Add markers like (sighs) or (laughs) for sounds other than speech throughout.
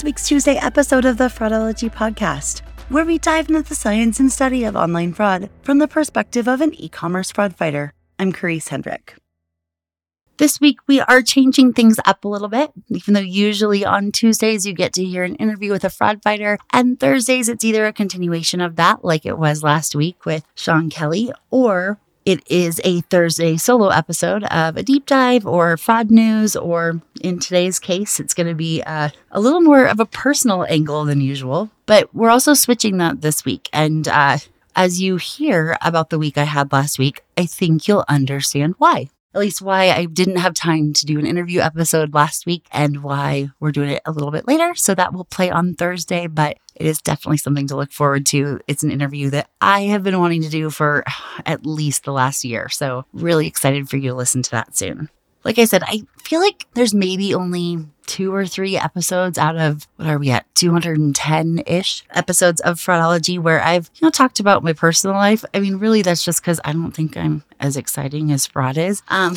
This week's Tuesday episode of the Fraudology Podcast, where we dive into the science and study of online fraud from the perspective of an e commerce fraud fighter. I'm Karisse Hendrick. This week, we are changing things up a little bit. Even though usually on Tuesdays you get to hear an interview with a fraud fighter, and Thursdays it's either a continuation of that, like it was last week with Sean Kelly, or it is a Thursday solo episode of a deep dive or fraud news, or in today's case, it's going to be uh, a little more of a personal angle than usual. But we're also switching that this week. And uh, as you hear about the week I had last week, I think you'll understand why at least why I didn't have time to do an interview episode last week and why we're doing it a little bit later. So that will play on Thursday, but it is definitely something to look forward to. It's an interview that I have been wanting to do for at least the last year. So, really excited for you to listen to that soon like I said, I feel like there's maybe only two or three episodes out of what are we at 210 ish episodes of fraudology where I've you know talked about my personal life. I mean, really, that's just because I don't think I'm as exciting as fraud is. Um,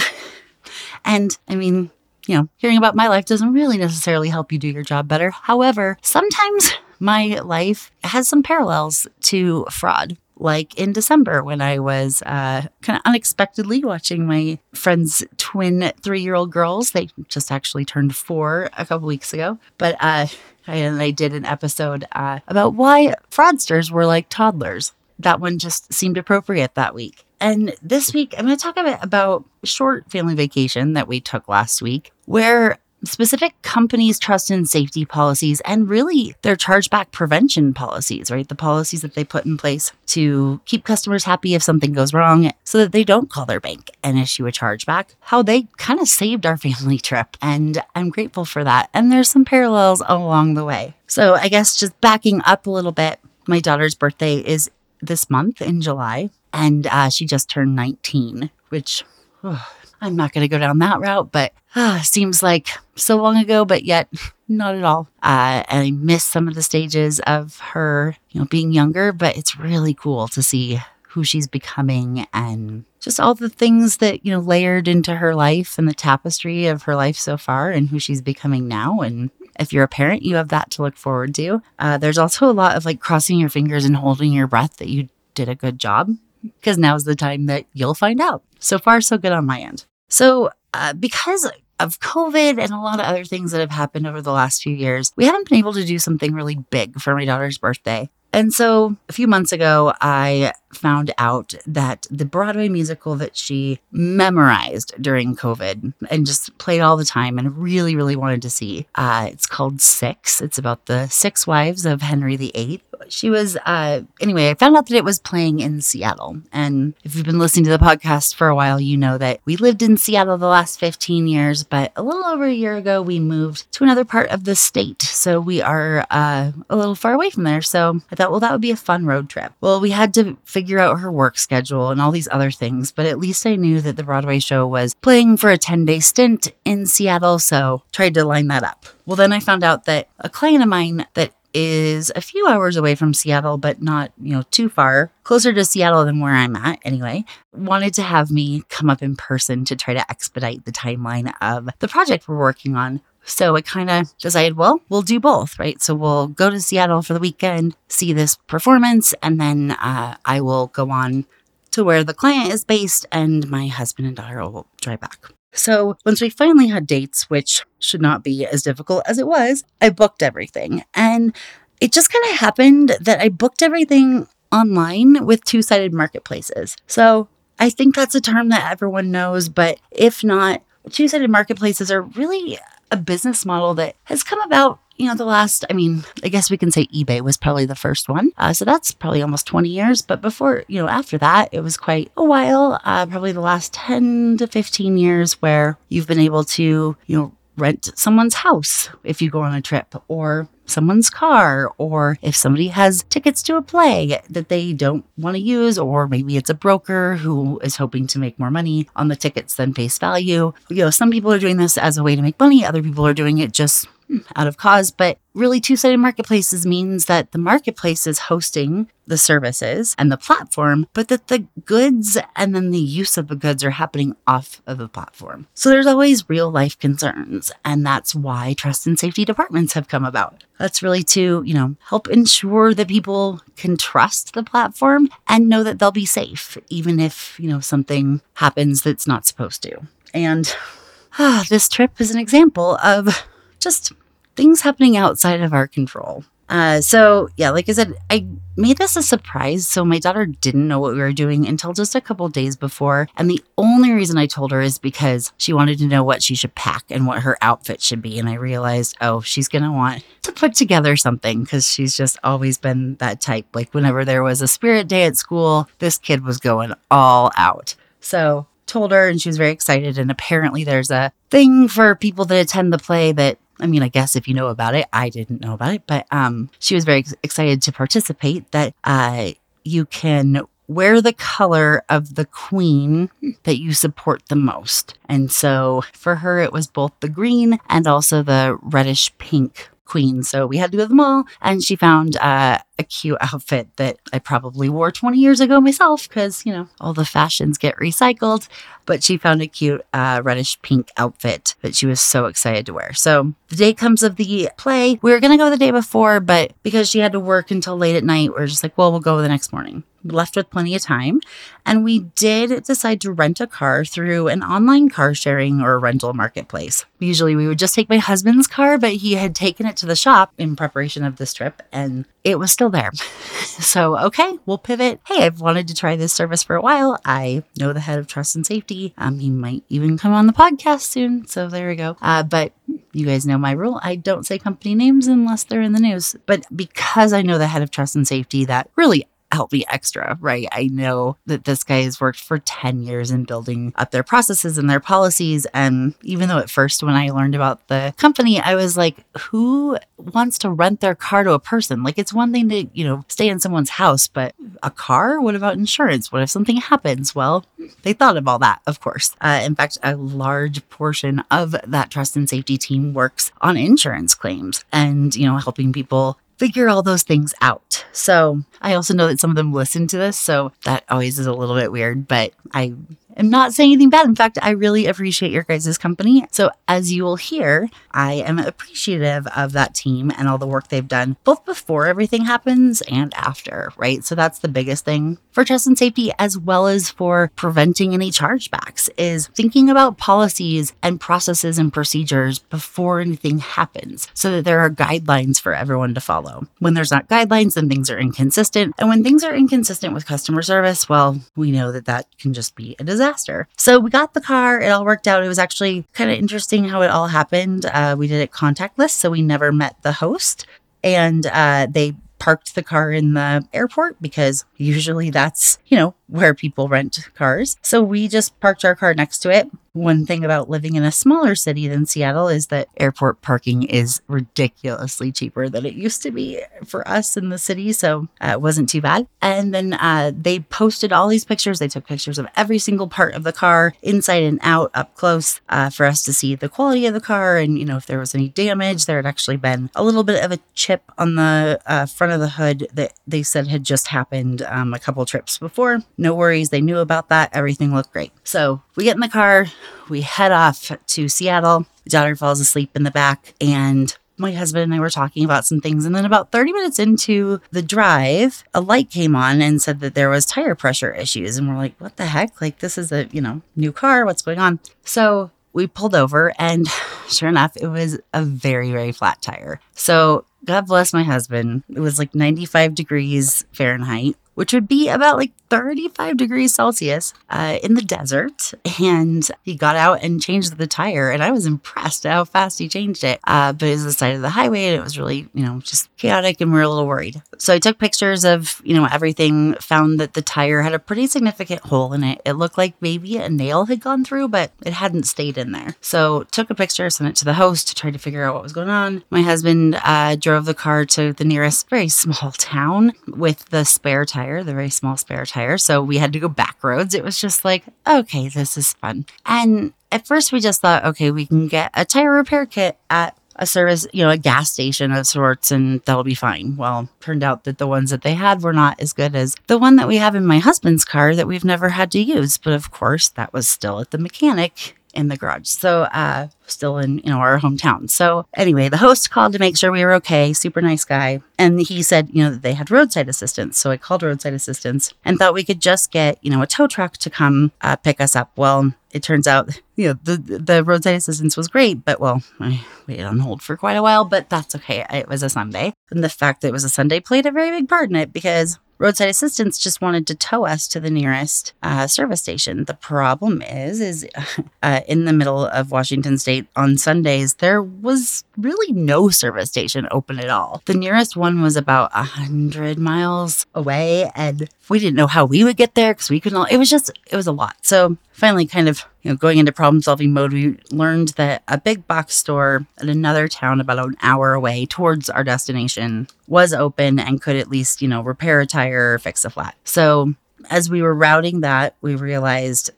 (laughs) and I mean, you know, hearing about my life doesn't really necessarily help you do your job better. However, sometimes my life has some parallels to fraud like in December when I was uh, kind of unexpectedly watching my friend's twin three year old girls. They just actually turned four a couple weeks ago. But uh, and I did an episode uh, about why fraudsters were like toddlers. That one just seemed appropriate that week. And this week, I'm going to talk a bit about short family vacation that we took last week, where specific companies' trust and safety policies and really their chargeback prevention policies, right? The policies that they put in place to keep customers happy if something goes wrong so that they don't call their bank and issue a chargeback. How they kind of saved our (laughs) family trip. And I'm grateful for that. And there's some parallels along the way. So I guess just backing up a little bit, my daughter's birthday is this month in July, and uh, she just turned 19, which. (sighs) Oh, I'm not going to go down that route, but uh, seems like so long ago, but yet not at all. Uh, I miss some of the stages of her, you know, being younger, but it's really cool to see who she's becoming and just all the things that, you know, layered into her life and the tapestry of her life so far and who she's becoming now. And if you're a parent, you have that to look forward to. Uh, there's also a lot of like crossing your fingers and holding your breath that you did a good job because now's the time that you'll find out. So far, so good on my end. So, uh, because of COVID and a lot of other things that have happened over the last few years, we haven't been able to do something really big for my daughter's birthday. And so a few months ago, I found out that the Broadway musical that she memorized during COVID and just played all the time and really, really wanted to see, uh, it's called Six. It's about the six wives of Henry VIII she was uh anyway i found out that it was playing in seattle. And if you've been listening to the podcast for a while you know that we lived in seattle the last 15 years but a little over a year ago we moved to another part of the state. So we are uh, a little far away from there. So i thought well that would be a fun road trip. Well we had to figure out her work schedule and all these other things but at least i knew that the broadway show was playing for a 10 day stint in seattle so tried to line that up well then i found out that a client of mine that is a few hours away from Seattle, but not, you know, too far, closer to Seattle than where I'm at anyway, wanted to have me come up in person to try to expedite the timeline of the project we're working on. So I kind of decided, well, we'll do both, right? So we'll go to Seattle for the weekend, see this performance, and then uh, I will go on to where the client is based, and my husband and daughter will drive back. So once we finally had dates, which should not be as difficult as it was, I booked everything. And it just kind of happened that I booked everything online with two sided marketplaces. So I think that's a term that everyone knows, but if not, two sided marketplaces are really a business model that has come about you know, the last, I mean, I guess we can say eBay was probably the first one. Uh, so that's probably almost 20 years. But before, you know, after that, it was quite a while, uh, probably the last 10 to 15 years where you've been able to, you know, rent someone's house if you go on a trip or someone's car or if somebody has tickets to a play that they don't want to use or maybe it's a broker who is hoping to make more money on the tickets than face value. You know some people are doing this as a way to make money other people are doing it just out of cause. But really, two sided marketplaces means that the marketplace is hosting the services and the platform, but that the goods and then the use of the goods are happening off of the platform. So there's always real life concerns. And that's why trust and safety departments have come about. That's really to, you know, help ensure that people can trust the platform and know that they'll be safe, even if, you know, something happens that's not supposed to. And (sighs) ah, this trip is an example of just things happening outside of our control. Uh, so yeah, like I said, I made this a surprise. So my daughter didn't know what we were doing until just a couple days before. And the only reason I told her is because she wanted to know what she should pack and what her outfit should be. And I realized, oh, she's going to want to put together something because she's just always been that type. Like whenever there was a spirit day at school, this kid was going all out. So told her and she was very excited. And apparently there's a thing for people that attend the play that I mean, I guess if you know about it, I didn't know about it, but um, she was very ex- excited to participate. That uh, you can wear the color of the queen that you support the most. And so for her, it was both the green and also the reddish pink queen. So we had to go to the mall and she found uh, a cute outfit that I probably wore 20 years ago myself because, you know, all the fashions get recycled. But she found a cute uh, reddish pink outfit that she was so excited to wear. So the day comes of the play. We were going to go the day before, but because she had to work until late at night, we are just like, well, we'll go the next morning left with plenty of time. And we did decide to rent a car through an online car sharing or rental marketplace. Usually we would just take my husband's car, but he had taken it to the shop in preparation of this trip and it was still there. (laughs) so, okay, we'll pivot. Hey, I've wanted to try this service for a while. I know the head of trust and safety. Um, he might even come on the podcast soon. So, there we go. Uh, but you guys know my rule. I don't say company names unless they're in the news. But because I know the head of trust and safety, that really help me extra, right? I know that this guy has worked for 10 years in building up their processes and their policies. And even though at first, when I learned about the company, I was like, who wants to rent their car to a person? Like, it's one thing to, you know, stay in someone's house, but a car? What about insurance? What if something happens? Well, they thought of all that, of course. Uh, in fact, a large portion of that trust and safety team works on insurance claims and, you know, helping people figure all those things out. So I also know that some of them listen to this, so that always is a little bit weird, but I am not saying anything bad. In fact, I really appreciate your guys' company. So, as you will hear, I am appreciative of that team and all the work they've done, both before everything happens and after, right? So, that's the biggest thing for trust and safety, as well as for preventing any chargebacks, is thinking about policies and processes and procedures before anything happens so that there are guidelines for everyone to follow. When there's not guidelines, then things are inconsistent. And when things are inconsistent with customer service, well, we know that that can just be a disaster disaster. So we got the car, it all worked out. It was actually kind of interesting how it all happened. Uh, we did it contactless, so we never met the host. And uh, they parked the car in the airport because usually that's, you know, where people rent cars. So we just parked our car next to it. One thing about living in a smaller city than Seattle is that airport parking is ridiculously cheaper than it used to be for us in the city. So uh, it wasn't too bad. And then uh, they posted all these pictures. They took pictures of every single part of the car, inside and out, up close, uh, for us to see the quality of the car. And, you know, if there was any damage, there had actually been a little bit of a chip on the uh, front of the hood that they said had just happened um, a couple trips before. No worries. They knew about that. Everything looked great. So we get in the car, we head off to Seattle. My daughter falls asleep in the back, and my husband and I were talking about some things. And then, about 30 minutes into the drive, a light came on and said that there was tire pressure issues. And we're like, what the heck? Like, this is a, you know, new car. What's going on? So we pulled over, and (laughs) sure enough, it was a very, very flat tire. So, God bless my husband. It was like 95 degrees Fahrenheit which would be about like 35 degrees Celsius uh, in the desert. And he got out and changed the tire. And I was impressed how fast he changed it. Uh, but it was the side of the highway and it was really, you know, just chaotic and we were a little worried. So I took pictures of, you know, everything, found that the tire had a pretty significant hole in it. It looked like maybe a nail had gone through, but it hadn't stayed in there. So took a picture, sent it to the host to try to figure out what was going on. My husband uh, drove the car to the nearest very small town with the spare tire, the very small spare tire. So we had to go back roads. It was just like, okay, this is fun. And at first we just thought, okay, we can get a tire repair kit at a service, you know, a gas station of sorts, and that'll be fine. Well, turned out that the ones that they had were not as good as the one that we have in my husband's car that we've never had to use. But of course, that was still at the mechanic in the garage. So, uh, still in, you know, our hometown. So anyway, the host called to make sure we were okay. Super nice guy. And he said, you know, that they had roadside assistance. So I called roadside assistance and thought we could just get, you know, a tow truck to come uh, pick us up. Well, it turns out, you know, the, the roadside assistance was great, but well, I waited on hold for quite a while, but that's okay. It was a Sunday. And the fact that it was a Sunday played a very big part in it because roadside assistance just wanted to tow us to the nearest uh, service station. The problem is, is (laughs) uh, in the middle of Washington State on Sundays, there was really no service station open at all. The nearest one was about a hundred miles away, and we didn't know how we would get there because we couldn't. It was just, it was a lot. So finally, kind of, you know, going into problem solving mode, we learned that a big box store in another town about an hour away towards our destination was open and could at least, you know, repair a tire or fix a flat. So as we were routing that, we realized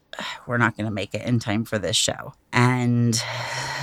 we're not going to make it in time for this show. And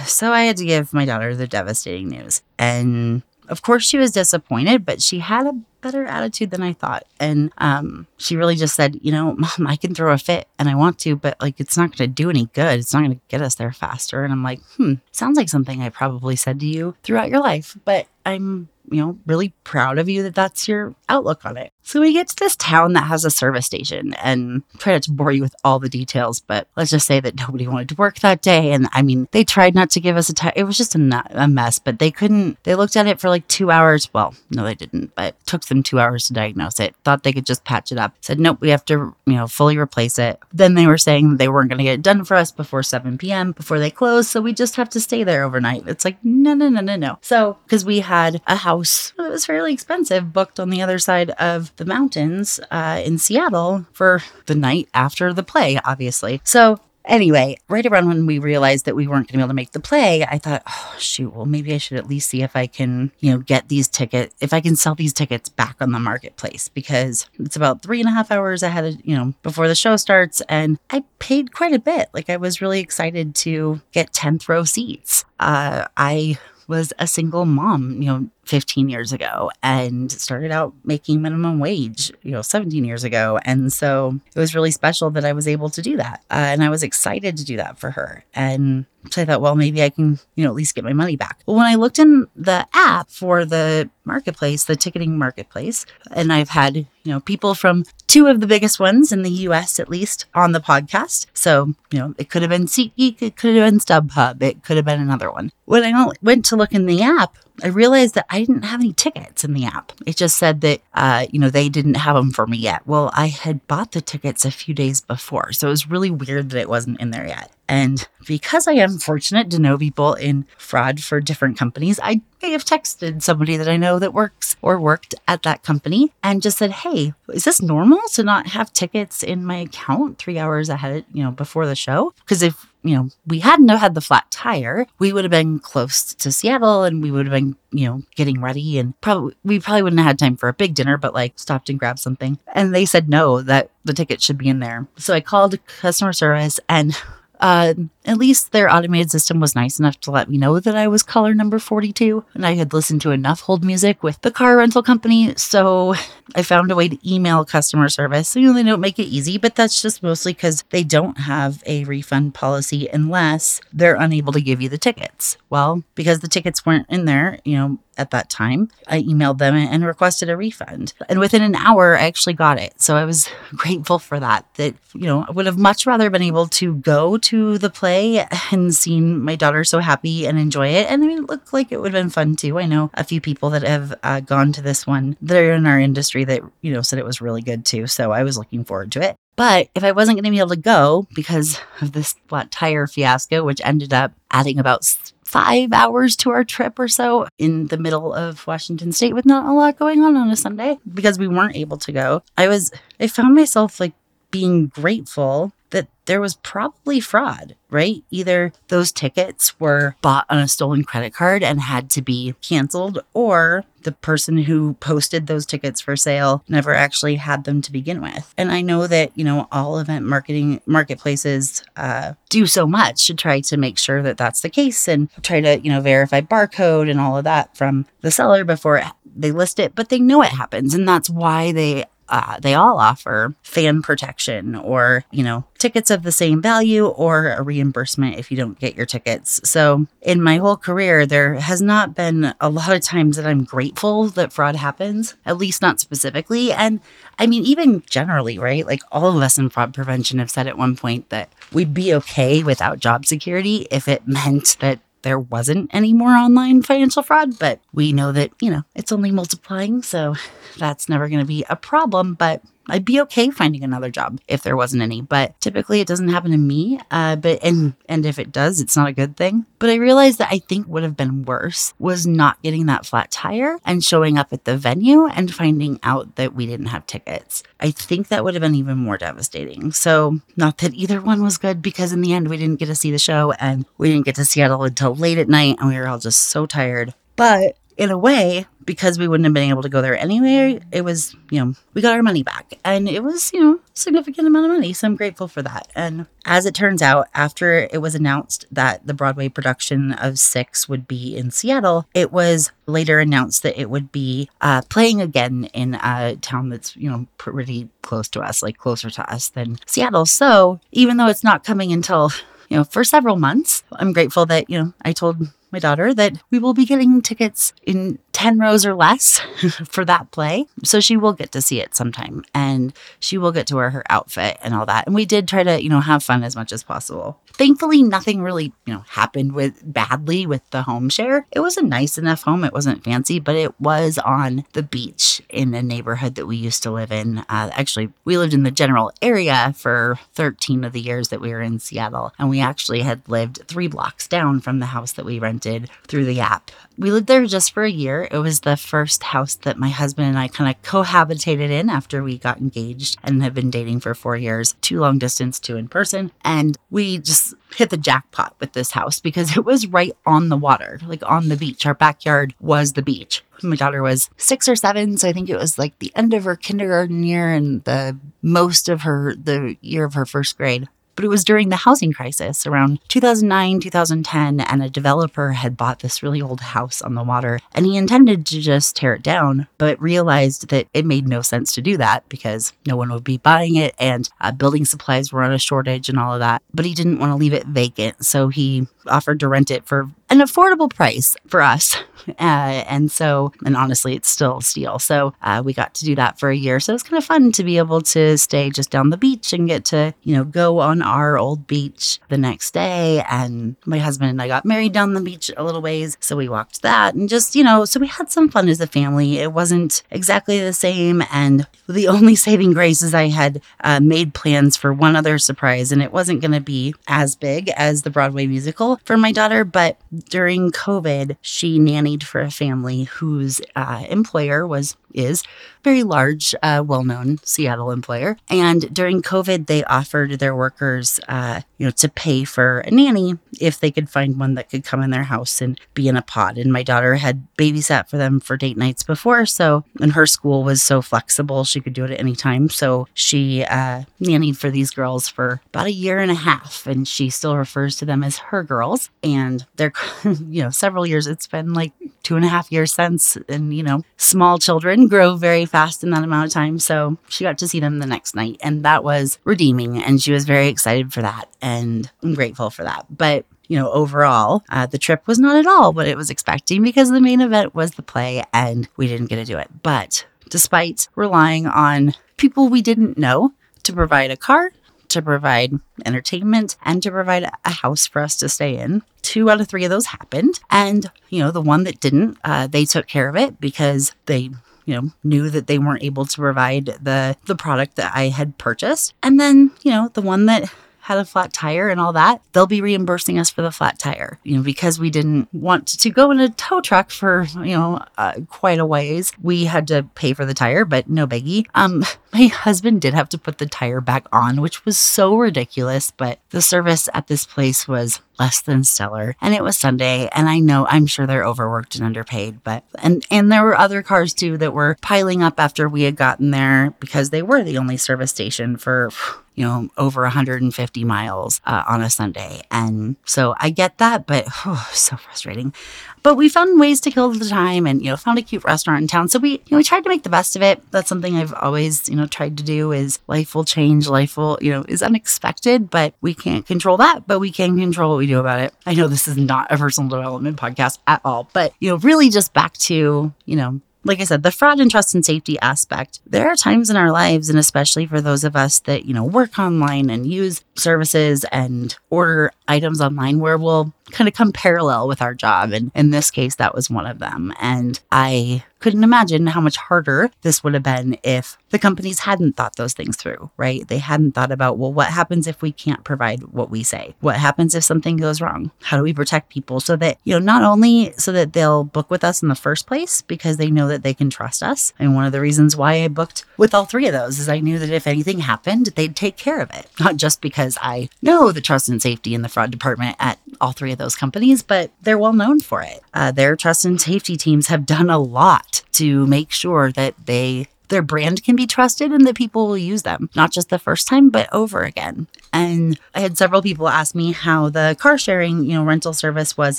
so I had to give my daughter the devastating news. And of course, she was disappointed, but she had a better attitude than I thought. And um, she really just said, you know, mom, I can throw a fit and I want to, but like it's not going to do any good. It's not going to get us there faster. And I'm like, hmm, sounds like something I probably said to you throughout your life, but I'm you know, really proud of you that that's your outlook on it. So we get to this town that has a service station and try not to bore you with all the details, but let's just say that nobody wanted to work that day. And I mean, they tried not to give us a time. It was just a, a mess, but they couldn't, they looked at it for like two hours. Well, no, they didn't, but it took them two hours to diagnose it. Thought they could just patch it up. Said, nope, we have to, you know, fully replace it. Then they were saying they weren't going to get it done for us before 7 p.m., before they closed. So we just have to stay there overnight. It's like, no, no, no, no, no. So, because we had a house that was fairly expensive, booked on the other side the mountains uh, in Seattle for the night after the play, obviously. So Anyway, right around when we realized that we weren't going to be able to make the play, I thought, oh, shoot, well, maybe I should at least see if I can, you know, get these tickets, if I can sell these tickets back on the marketplace because it's about three and a half hours ahead of, you know, before the show starts. And I paid quite a bit. Like I was really excited to get 10th row seats. Uh, I was a single mom, you know, 15 years ago and started out making minimum wage, you know, 17 years ago. And so it was really special that I was able to do that. Uh, and I was excited to do that for her. And so I thought, well, maybe I can, you know, at least get my money back. But when I looked in the app for the marketplace, the ticketing marketplace, and I've had, you know, people from two of the biggest ones in the US at least on the podcast. So, you know, it could have been SeatGeek, it could have been StubHub, it could have been another one. When I went to look in the app, I realized that I didn't have any tickets in the app. It just said that, uh, you know, they didn't have them for me yet. Well, I had bought the tickets a few days before. So it was really weird that it wasn't in there yet. And because I am fortunate to know people in fraud for different companies, I may have texted somebody that I know that works or worked at that company and just said, Hey, is this normal to not have tickets in my account three hours ahead, you know, before the show? Because if you know, we hadn't have had the flat tire, we would have been close to Seattle and we would have been, you know, getting ready and probably, we probably wouldn't have had time for a big dinner, but like stopped and grabbed something. And they said no, that the ticket should be in there. So I called customer service and uh, at least their automated system was nice enough to let me know that I was caller number 42 and I had listened to enough hold music with the car rental company. So I found a way to email customer service. You know, they don't make it easy, but that's just mostly because they don't have a refund policy unless they're unable to give you the tickets. Well, because the tickets weren't in there, you know, at that time. I emailed them and requested a refund. And within an hour, I actually got it. So I was (laughs) grateful for that. That, you know, I would have much rather been able to go to the play and seen my daughter so happy and enjoy it. And I mean, it looked like it would have been fun too. I know a few people that have uh, gone to this one that are in our industry that, you know, said it was really good too. So I was looking forward to it. But if I wasn't going to be able to go because of this flat tire fiasco, which ended up adding about five hours to our trip or so in the middle of Washington State with not a lot going on on a Sunday because we weren't able to go. I was, I found myself like being grateful that there was probably fraud, right? Either those tickets were bought on a stolen credit card and had to be canceled, or the person who posted those tickets for sale never actually had them to begin with. And I know that, you know, all event marketing marketplaces uh, do so much to try to make sure that that's the case and try to, you know, verify barcode and all of that from the seller before they list it, but they know it happens. And that's why they uh, they all offer fan protection or, you know, tickets of the same value or a reimbursement if you don't get your tickets. So, in my whole career, there has not been a lot of times that I'm grateful that fraud happens, at least not specifically. And I mean, even generally, right? Like all of us in fraud prevention have said at one point that we'd be okay without job security if it meant that there wasn't any more online financial fraud, but we know that, you know, it's only multiplying. So that's never going to be a problem. But I'd be okay finding another job if there wasn't any, but typically it doesn't happen to me. Uh, but and and if it does, it's not a good thing. But I realized that I think would have been worse was not getting that flat tire and showing up at the venue and finding out that we didn't have tickets. I think that would have been even more devastating. So not that either one was good because in the end we didn't get to see the show and we didn't get to Seattle until late at night and we were all just so tired. But in a way, because we wouldn't have been able to go there anyway, it was, you know, we got our money back and it was, you know, significant amount of money. So I'm grateful for that. And as it turns out, after it was announced that the Broadway production of Six would be in Seattle, it was later announced that it would be uh, playing again in a town that's, you know, pretty close to us, like closer to us than Seattle. So even though it's not coming until, you know, for several months, I'm grateful that, you know, I told my daughter that we will be getting tickets in 10 rows or less (laughs) for that play. So she will get to see it sometime and she will get to wear her outfit and all that. And we did try to, you know, have fun as much as possible. Thankfully, nothing really, you know, happened with badly with the home share. It was a nice enough home. It wasn't fancy, but it was on the beach in a neighborhood that we used to live in. Uh, actually, we lived in the general area for 13 of the years that we were in Seattle. And we actually had lived three blocks down from the house that we rented through the app. We lived there just for a year. It was the first house that my husband and I kind of cohabitated in after we got engaged and have been dating for four years, two long distance, two in person. And we just hit the jackpot with this house because it was right on the water, like on the beach. Our backyard was the beach. My daughter was six or seven, so I think it was like the end of her kindergarten year and the most of her, the year of her first grade. But it was during the housing crisis around 2009, 2010, and a developer had bought this really old house on the water and he intended to just tear it down, but realized that it made no sense to do that because no one would be buying it and uh, building supplies were on a shortage and all of that. But he didn't want to leave it vacant, so he offered to rent it for an affordable price for us. Uh, and so, and honestly, it's still a steal. So uh, we got to do that for a year. So it was kind of fun to be able to stay just down the beach and get to, you know, go on our old beach the next day. And my husband and I got married down the beach a little ways. So we walked that and just, you know, so we had some fun as a family. It wasn't exactly the same. And the only saving grace is I had uh, made plans for one other surprise, and it wasn't going to be as big as the Broadway musical for my daughter. But during COVID, she nannied for a family whose uh, employer was is very large, uh, well-known Seattle employer. And during COVID, they offered their workers, uh, you know, to pay for a nanny if they could find one that could come in their house and be in a pod. And my daughter had babysat for them for date nights before, so and her school was so flexible, she could do it at any time. So she uh, nannied for these girls for about a year and a half, and she still refers to them as her girls. And they're, (laughs) you know, several years. It's been like two and a half years since, and you know, small children grow very fast in that amount of time. So she got to see them the next night, and that was redeeming. And she was very excited for that. And I'm grateful for that. But you know, overall, uh, the trip was not at all what it was expecting because the main event was the play and we didn't get to do it. But despite relying on people we didn't know to provide a car, to provide entertainment, and to provide a house for us to stay in, two out of three of those happened. And, you know, the one that didn't, uh, they took care of it because they you know knew that they weren't able to provide the the product that I had purchased. And then you know the one that had a flat tire and all that, they'll be reimbursing us for the flat tire. You know, because we didn't want to go in a tow truck for, you know, uh, quite a ways, we had to pay for the tire, but no biggie. Um, (laughs) my husband did have to put the tire back on, which was so ridiculous, but the service at this place was less than stellar. And it was Sunday, and I know I'm sure they're overworked and underpaid, but and and there were other cars too that were piling up after we had gotten there because they were the only service station for (sighs) you know, over 150 miles uh, on a Sunday. And so I get that, but oh, so frustrating. But we found ways to kill the time and, you know, found a cute restaurant in town. So we, you know, we tried to make the best of it. That's something I've always, you know, tried to do is life will change. Life will, you know, is unexpected, but we can't control that, but we can control what we do about it. I know this is not a personal development podcast at all, but, you know, really just back to, you know, like I said, the fraud and trust and safety aspect. There are times in our lives, and especially for those of us that, you know, work online and use services and order items online where we'll kind of come parallel with our job. And in this case, that was one of them. And I couldn't imagine how much harder this would have been if the companies hadn't thought those things through, right? They hadn't thought about, well, what happens if we can't provide what we say? What happens if something goes wrong? How do we protect people so that, you know, not only so that they'll book with us in the first place because they know that they can trust us. And one of the reasons why I booked with all three of those is I knew that if anything happened, they'd take care of it. Not just because I know the trust and safety in the fraud department at all three of those companies, but they're well known for it. Uh, their trust and safety teams have done a lot to make sure that they their brand can be trusted and that people will use them, not just the first time, but over again. And I had several people ask me how the car sharing, you know, rental service was,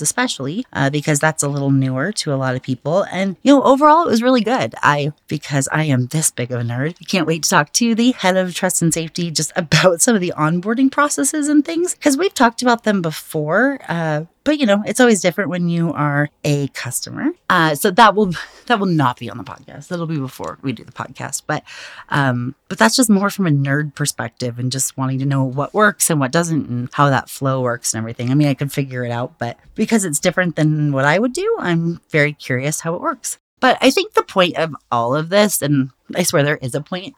especially uh, because that's a little newer to a lot of people. And, you know, overall, it was really good. I, because I am this big of a nerd, I can't wait to talk to the head of trust and safety just (laughs) about some of the onboarding processes and things, because we've talked about them before. Uh, but you know it's always different when you are a customer uh, so that will (laughs) that will not be on the podcast that'll be before we do the podcast but um but that's just more from a nerd perspective and just wanting to know what works and what doesn't and how that flow works and everything. I mean i could figure it out but because it's different than what i would do i'm very curious how it works. But I think the point of all of this, and I swear there is a point,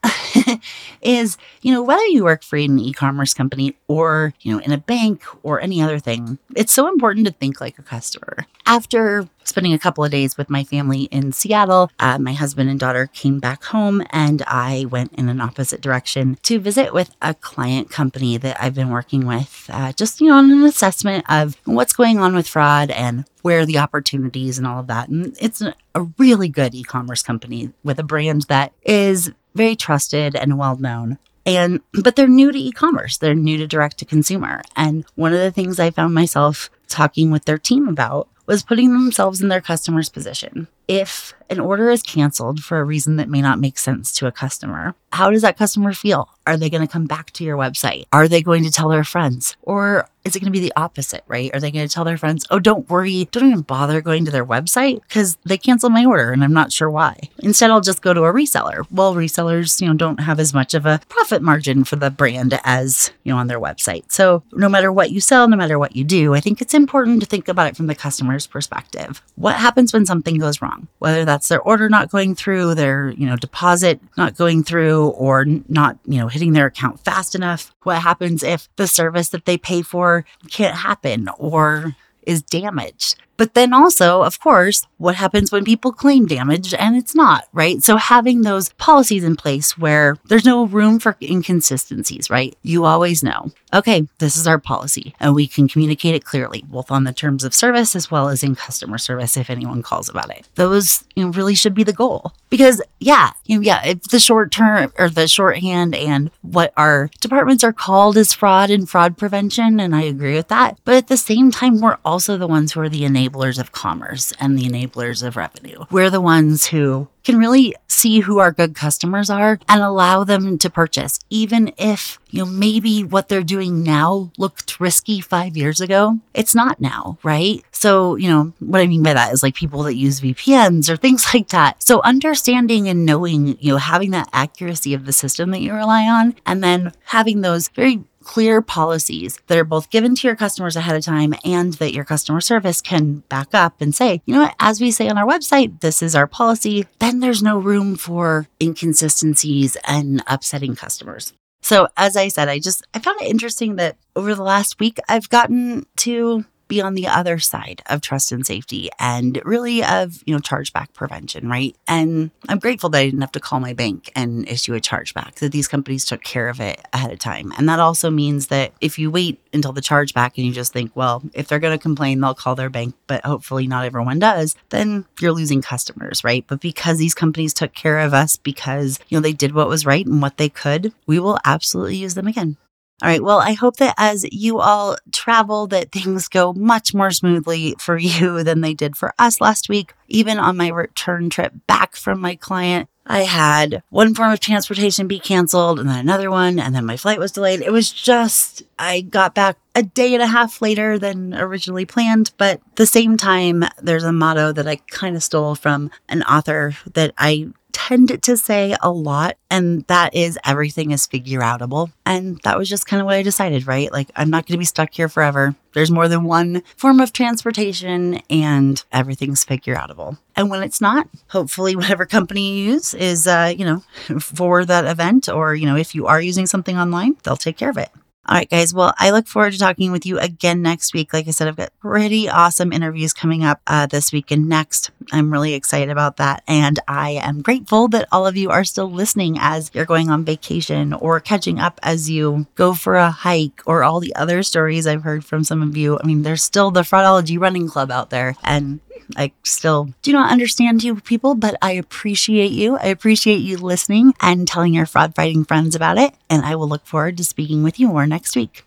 (laughs) is, you know, whether you work for an e commerce company or, you know, in a bank or any other thing, it's so important to think like a customer. After spending a couple of days with my family in Seattle, uh, my husband and daughter came back home and I went in an opposite direction to visit with a client company that I've been working with, uh, just, you know, on an assessment of what's going on with fraud and where the opportunities and all of that. And it's a really good e commerce company with a brand that is very trusted and well known. And but they're new to e-commerce. They're new to direct to consumer. And one of the things I found myself talking with their team about was putting themselves in their customer's position. If an order is canceled for a reason that may not make sense to a customer, how does that customer feel? Are they going to come back to your website? Are they going to tell their friends? Or is it going to be the opposite, right? Are they going to tell their friends, oh, don't worry, don't even bother going to their website because they canceled my order and I'm not sure why. Instead, I'll just go to a reseller. Well, resellers, you know, don't have as much of a profit margin for the brand as, you know, on their website. So no matter what you sell, no matter what you do, I think it's important to think about it from the customer's perspective. What happens when something goes wrong? Whether that's their order not going through, their, you know, deposit not going through, or not, you know, hitting their account fast enough. What happens if the service that they pay for can't happen or is damaged? But then also, of course, what happens when people claim damage and it's not, right? So having those policies in place where there's no room for inconsistencies, right? You always know, okay, this is our policy and we can communicate it clearly, both on the terms of service as well as in customer service if anyone calls about it. Those, you know, really should be the goal. Because yeah, you know, yeah, it's the short term or the shorthand and what our departments are called is fraud and fraud prevention. And I agree with that. But at the same time, we're also the ones who are the enablers enablers of commerce and the enablers of revenue. We're the ones who can really see who our good customers are and allow them to purchase, even if, you know, maybe what they're doing now looked risky five years ago. It's not now, right? So, you know, what I mean by that is like people that use VPNs or things (laughs) like that. So, understanding and knowing, you know, having that accuracy of the system that you rely on, and then having those very clear policies that are both given to your customers ahead of time and that your customer service can back up and say, you know what, as we say on our website, this is our policy, then there's no room for inconsistencies and upsetting customers. So, as I said, I just I found it interesting that over the last week I've gotten to be on the other side of trust and safety and really of, you know, chargeback prevention, right? And I'm grateful that I didn't have to call my bank and issue a chargeback, that these companies took care of it ahead of time. And that also means that if you wait until the chargeback and you just think, well, if they're going to complain, they'll call their bank, but hopefully not everyone does, then you're losing customers, right? But because these companies took care of us because, you know, they did what was right and what they could, we will absolutely use them again. All right. Well, I hope that as you all travel, that (laughs) things go much more smoothly for you (laughs) than they did for us last week. Even on my return trip back from my client, I had one form of transportation be canceled and then another one, and then my flight was delayed. It was just, I got back a day and a half later than originally planned. But the same time, there's a motto that I kind of stole from an author that I tend to say a lot, and that is everything is figure outable. And that was just kind of what I decided, right? Like, I'm not going to be stuck here forever. There's more than one form of transportation, and everything's figure outable. And when it's not, hopefully, (laughs) whatever company you use is, uh, you know, (laughs) for that event, or, you know, if you are using something online, they'll take care of it. All right, guys. Well, I look forward to talking with you again next week. Like I said, I've got pretty awesome interviews coming up uh, this week and next. I'm really excited about that. And I am grateful that all of you are still listening as you're going on vacation or catching up as you go for a hike or all the other stories I've heard from some of you. I mean, there's still the Fraudology Running Club out there. And I still do not understand you people, but I appreciate you. I appreciate you listening and telling your fraud fighting friends about it. And I will look forward to speaking with you more next week.